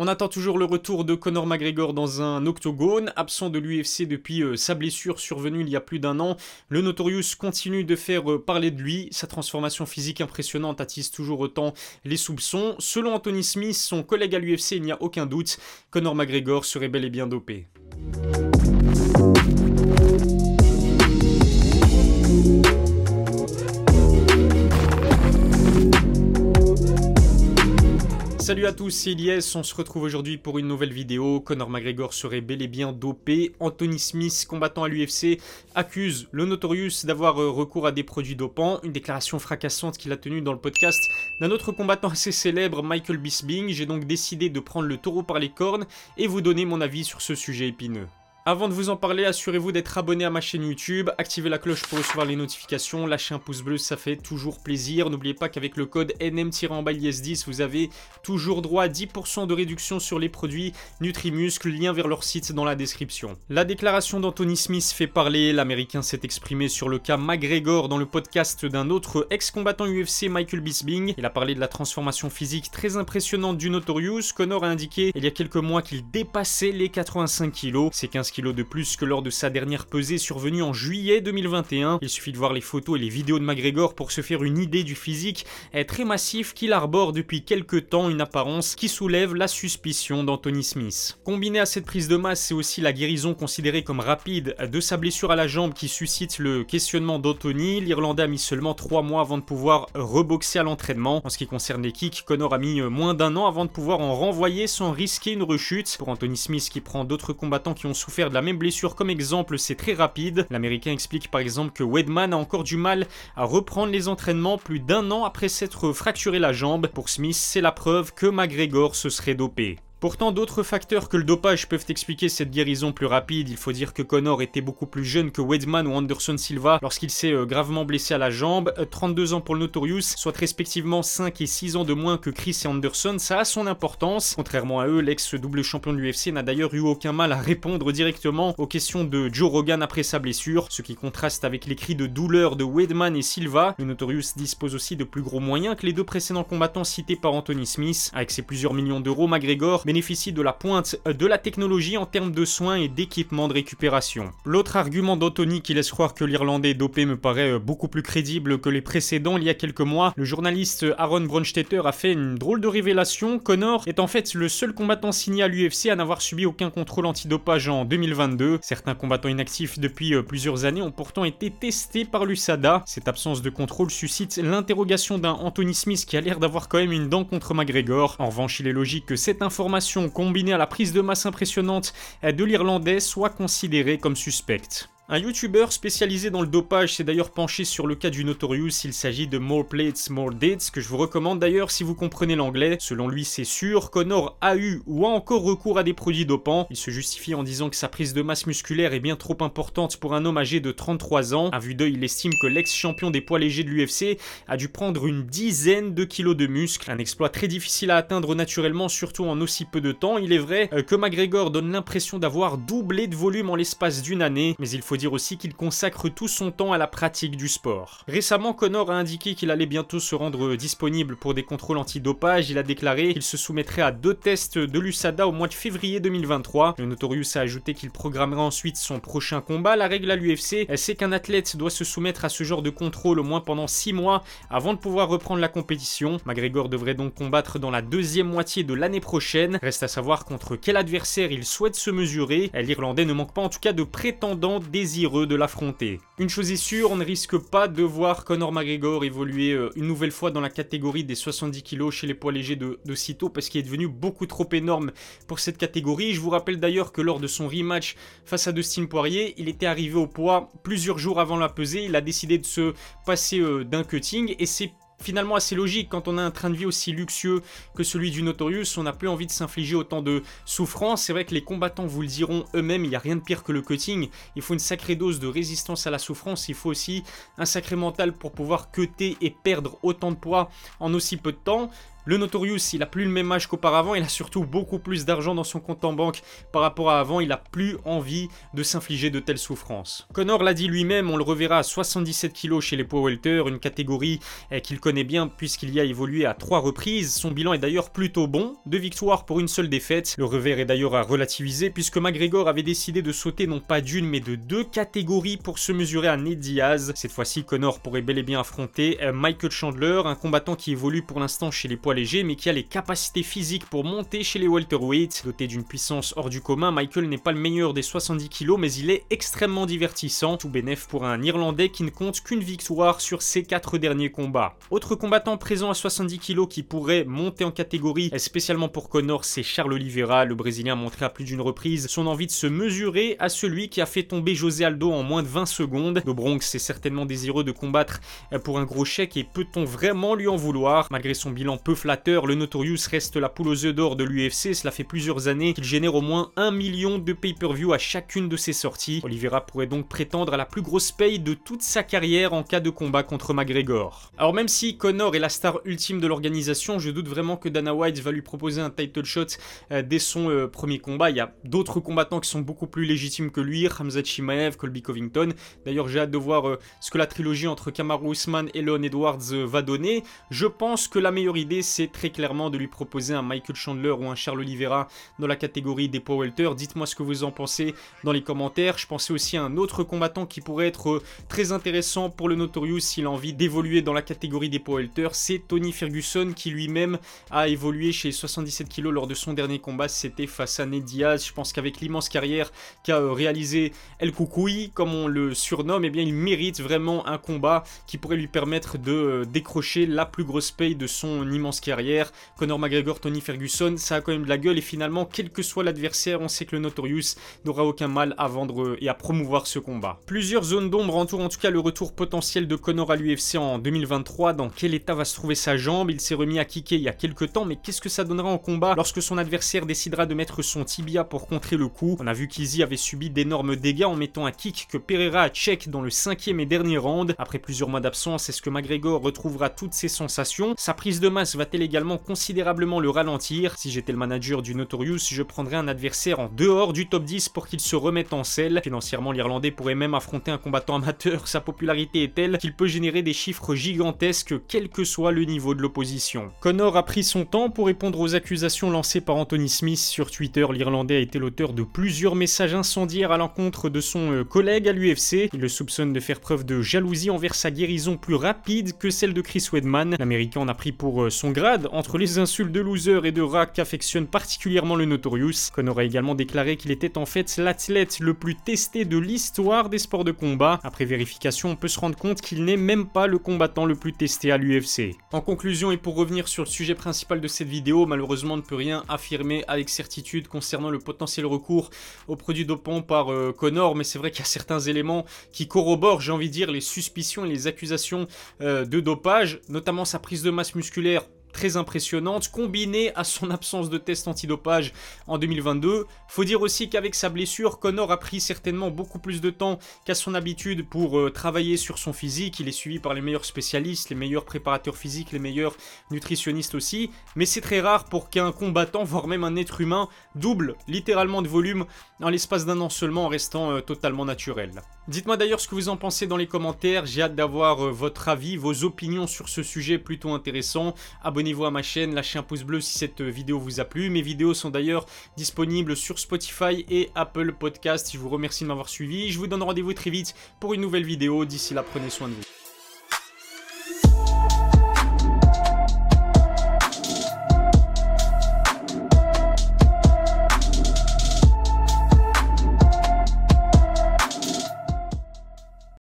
On attend toujours le retour de Conor McGregor dans un octogone, absent de l'UFC depuis euh, sa blessure survenue il y a plus d'un an. Le Notorious continue de faire euh, parler de lui, sa transformation physique impressionnante attise toujours autant les soupçons. Selon Anthony Smith, son collègue à l'UFC, il n'y a aucun doute, Conor McGregor serait bel et bien dopé. Salut à tous, c'est Elias, on se retrouve aujourd'hui pour une nouvelle vidéo. Conor McGregor serait bel et bien dopé. Anthony Smith, combattant à l'UFC, accuse le Notorious d'avoir euh, recours à des produits dopants. Une déclaration fracassante qu'il a tenue dans le podcast d'un autre combattant assez célèbre, Michael Bisping. J'ai donc décidé de prendre le taureau par les cornes et vous donner mon avis sur ce sujet épineux. Avant de vous en parler, assurez-vous d'être abonné à ma chaîne YouTube, activez la cloche pour recevoir les notifications, lâchez un pouce bleu, ça fait toujours plaisir. N'oubliez pas qu'avec le code NM-10, vous avez toujours droit à 10% de réduction sur les produits Nutrimuscle, lien vers leur site dans la description. La déclaration d'Anthony Smith fait parler, l'américain s'est exprimé sur le cas McGregor dans le podcast d'un autre ex-combattant UFC, Michael Bisping. Il a parlé de la transformation physique très impressionnante du Notorious. Connor a indiqué il y a quelques mois qu'il dépassait les 85 kg. C'est 15 de plus que lors de sa dernière pesée survenue en juillet 2021. Il suffit de voir les photos et les vidéos de McGregor pour se faire une idée du physique très massif qu'il arbore depuis quelques temps une apparence qui soulève la suspicion d'Anthony Smith. Combiné à cette prise de masse, c'est aussi la guérison considérée comme rapide de sa blessure à la jambe qui suscite le questionnement d'Anthony. L'Irlandais a mis seulement 3 mois avant de pouvoir reboxer à l'entraînement. En ce qui concerne les kicks, Connor a mis moins d'un an avant de pouvoir en renvoyer sans risquer une rechute. Pour Anthony Smith qui prend d'autres combattants qui ont souffert de la même blessure comme exemple, c'est très rapide. L'américain explique par exemple que Wedman a encore du mal à reprendre les entraînements plus d'un an après s'être fracturé la jambe. Pour Smith, c'est la preuve que McGregor se serait dopé. Pourtant, d'autres facteurs que le dopage peuvent expliquer cette guérison plus rapide. Il faut dire que Connor était beaucoup plus jeune que Weidman ou Anderson Silva lorsqu'il s'est euh, gravement blessé à la jambe. 32 euh, ans pour le Notorious, soit respectivement 5 et 6 ans de moins que Chris et Anderson. Ça a son importance. Contrairement à eux, l'ex-double champion de l'UFC n'a d'ailleurs eu aucun mal à répondre directement aux questions de Joe Rogan après sa blessure, ce qui contraste avec les cris de douleur de Weidman et Silva. Le Notorious dispose aussi de plus gros moyens que les deux précédents combattants cités par Anthony Smith. Avec ses plusieurs millions d'euros, McGregor bénéficie de la pointe de la technologie en termes de soins et d'équipements de récupération. L'autre argument d'Anthony qui laisse croire que l'Irlandais dopé me paraît euh, beaucoup plus crédible que les précédents il y a quelques mois, le journaliste Aaron Bronstetter a fait une drôle de révélation. Connor est en fait le seul combattant signé à l'UFC à n'avoir subi aucun contrôle antidopage en 2022. Certains combattants inactifs depuis euh, plusieurs années ont pourtant été testés par l'USADA. Cette absence de contrôle suscite l'interrogation d'un Anthony Smith qui a l'air d'avoir quand même une dent contre McGregor. En revanche, il est logique que cette information combinée à la prise de masse impressionnante de l'Irlandais soit considérée comme suspecte. Un youtubeur spécialisé dans le dopage s'est d'ailleurs penché sur le cas du Notorious, il s'agit de More Plates, More Dates, que je vous recommande d'ailleurs si vous comprenez l'anglais. Selon lui, c'est sûr, Connor a eu ou a encore recours à des produits dopants. Il se justifie en disant que sa prise de masse musculaire est bien trop importante pour un homme âgé de 33 ans. À vue d'œil, il estime que l'ex-champion des poids légers de l'UFC a dû prendre une dizaine de kilos de muscles, un exploit très difficile à atteindre naturellement, surtout en aussi peu de temps. Il est vrai euh, que McGregor donne l'impression d'avoir doublé de volume en l'espace d'une année, mais il faut dire aussi qu'il consacre tout son temps à la pratique du sport. Récemment, Connor a indiqué qu'il allait bientôt se rendre disponible pour des contrôles antidopage. Il a déclaré qu'il se soumettrait à deux tests de l'USADA au mois de février 2023. Le Notorious a ajouté qu'il programmerait ensuite son prochain combat. La règle à l'UFC, c'est qu'un athlète doit se soumettre à ce genre de contrôle au moins pendant 6 mois avant de pouvoir reprendre la compétition. McGregor devrait donc combattre dans la deuxième moitié de l'année prochaine. Reste à savoir contre quel adversaire il souhaite se mesurer. L'Irlandais ne manque pas en tout cas de prétendants désirés de l'affronter. Une chose est sûre, on ne risque pas de voir Conor McGregor évoluer euh, une nouvelle fois dans la catégorie des 70 kg chez les poids légers de, de parce qu'il est devenu beaucoup trop énorme pour cette catégorie. Je vous rappelle d'ailleurs que lors de son rematch face à Dustin Poirier, il était arrivé au poids plusieurs jours avant la pesée. Il a décidé de se passer euh, d'un cutting et c'est finalement assez logique quand on a un train de vie aussi luxueux que celui du Notorious, on n'a plus envie de s'infliger autant de souffrance. C'est vrai que les combattants vous le diront eux-mêmes, il n'y a rien de pire que le cutting. Il faut une sacrée dose de résistance à la souffrance, il faut aussi un sacré mental pour pouvoir cutter et perdre autant de poids en aussi peu de temps. Le Notorious, il a plus le même âge qu'auparavant, il a surtout beaucoup plus d'argent dans son compte en banque par rapport à avant, il a plus envie de s'infliger de telles souffrances. Connor l'a dit lui-même, on le reverra à 77 kg chez les poids une catégorie eh, qu'il connaît bien puisqu'il y a évolué à trois reprises. Son bilan est d'ailleurs plutôt bon, deux victoires pour une seule défaite. Le revers est d'ailleurs à relativiser puisque McGregor avait décidé de sauter non pas d'une mais de deux catégories pour se mesurer à Ned Diaz. Cette fois-ci, Connor pourrait bel et bien affronter eh, Michael Chandler, un combattant qui évolue pour l'instant chez les poids mais qui a les capacités physiques pour monter chez les welterweights. Doté d'une puissance hors du commun, Michael n'est pas le meilleur des 70 kg mais il est extrêmement divertissant, tout bénef pour un Irlandais qui ne compte qu'une victoire sur ses quatre derniers combats. Autre combattant présent à 70 kg qui pourrait monter en catégorie, spécialement pour Connor, c'est Charles Oliveira. Le Brésilien a montré à plus d'une reprise son envie de se mesurer à celui qui a fait tomber José Aldo en moins de 20 secondes. Le Bronx est certainement désireux de combattre pour un gros chèque et peut-on vraiment lui en vouloir? Malgré son bilan peu le Notorious reste la poule aux œufs d'or de l'UFC. Cela fait plusieurs années qu'il génère au moins un million de pay-per-view à chacune de ses sorties. Oliveira pourrait donc prétendre à la plus grosse paye de toute sa carrière en cas de combat contre McGregor. Alors même si Connor est la star ultime de l'organisation, je doute vraiment que Dana White va lui proposer un title shot euh, dès son euh, premier combat. Il y a d'autres combattants qui sont beaucoup plus légitimes que lui, Hamza Chimaev, Colby Covington. D'ailleurs j'ai hâte de voir euh, ce que la trilogie entre Kamaru Usman et Leon Edwards va donner. Je pense que la meilleure idée c'est très clairement de lui proposer un Michael Chandler ou un Charles Oliveira dans la catégorie des power welter. Dites-moi ce que vous en pensez dans les commentaires. Je pensais aussi à un autre combattant qui pourrait être très intéressant pour le Notorious s'il a envie d'évoluer dans la catégorie des power welter. C'est Tony Ferguson qui lui-même a évolué chez 77 kg lors de son dernier combat. C'était face à Ned Diaz. Je pense qu'avec l'immense carrière qu'a euh, réalisé El Koukoui, comme on le surnomme, eh bien il mérite vraiment un combat qui pourrait lui permettre de euh, décrocher la plus grosse paye de son immense carrière. Conor McGregor, Tony Ferguson, ça a quand même de la gueule et finalement, quel que soit l'adversaire, on sait que le Notorious n'aura aucun mal à vendre et à promouvoir ce combat. Plusieurs zones d'ombre entourent en tout cas le retour potentiel de Conor à l'UFC en 2023. Dans quel état va se trouver sa jambe? Il s'est remis à kicker il y a quelques temps, mais qu'est-ce que ça donnera en combat lorsque son adversaire décidera de mettre son tibia pour contrer le coup? On a vu qu'Izzy avait subi d'énormes dégâts en mettant un kick que Pereira a check dans le cinquième et dernier round. Après plusieurs mois d'absence, est-ce que McGregor retrouvera toutes ses sensations? Sa prise de masse va-t-elle également considérablement le ralentir? Si j'étais le manager du Notorious, je prendrais un adversaire en dehors du top 10 pour qu'il se remette en selle. Financièrement, l'Irlandais pourrait même affronter un combattant amateur. Sa popularité est telle qu'il peut générer des chiffres gigantesques quel que soit le niveau de l'opposition. Connor a pris son temps pour répondre aux accusations lancées par Anthony Smith sur Twitter. L'Irlandais a été l'auteur de plusieurs messages incendiaires à l'encontre de son euh, collègue à l'UFC. Il le soupçonne de faire preuve de jalousie envers sa guérison plus rapide que celle de Chris Wedman. L'Américain en a pris pour euh, son grade entre les insultes de loser et de rat qu'affectionne particulièrement le Notorious. Connor a également déclaré qu'il était en fait l'athlète le plus testé de l'histoire des sports de combat. Après vérification, on peut se rendre compte qu'il n'est même pas le combattant le plus testé à l'UFC. En conclusion et pour revenir sur le sujet principal de cette vidéo, malheureusement on ne peut rien affirmer avec certitude concernant le potentiel recours aux produits dopants par euh, Connor, mais c'est vrai qu'il y a certains éléments qui corroborent, j'ai envie de dire, les suspicions et les accusations euh, de dopage, notamment sa prise de masse musculaire très impressionnante, combinée à son absence de test antidopage en 2022. Faut dire aussi qu'avec sa blessure, Connor a pris certainement beaucoup plus de temps qu'à son habitude pour euh, travailler sur son physique. Il est suivi par les meilleurs spécialistes, les meilleurs préparateurs physiques, les meilleurs nutritionnistes aussi. Mais c'est très rare pour qu'un combattant, voire même un être humain, double littéralement de volume en l'espace d'un an seulement en restant euh, totalement naturel. Dites-moi d'ailleurs ce que vous en pensez dans les commentaires, j'ai hâte d'avoir euh, votre avis, vos opinions sur ce sujet plutôt intéressant. À ma chaîne, lâchez un pouce bleu si cette euh, vidéo vous a plu. Mes vidéos sont d'ailleurs disponibles sur Spotify et Apple Podcast. Je vous remercie de m'avoir suivi. Je vous donne rendez-vous très vite pour une nouvelle vidéo. D'ici là, prenez soin de vous.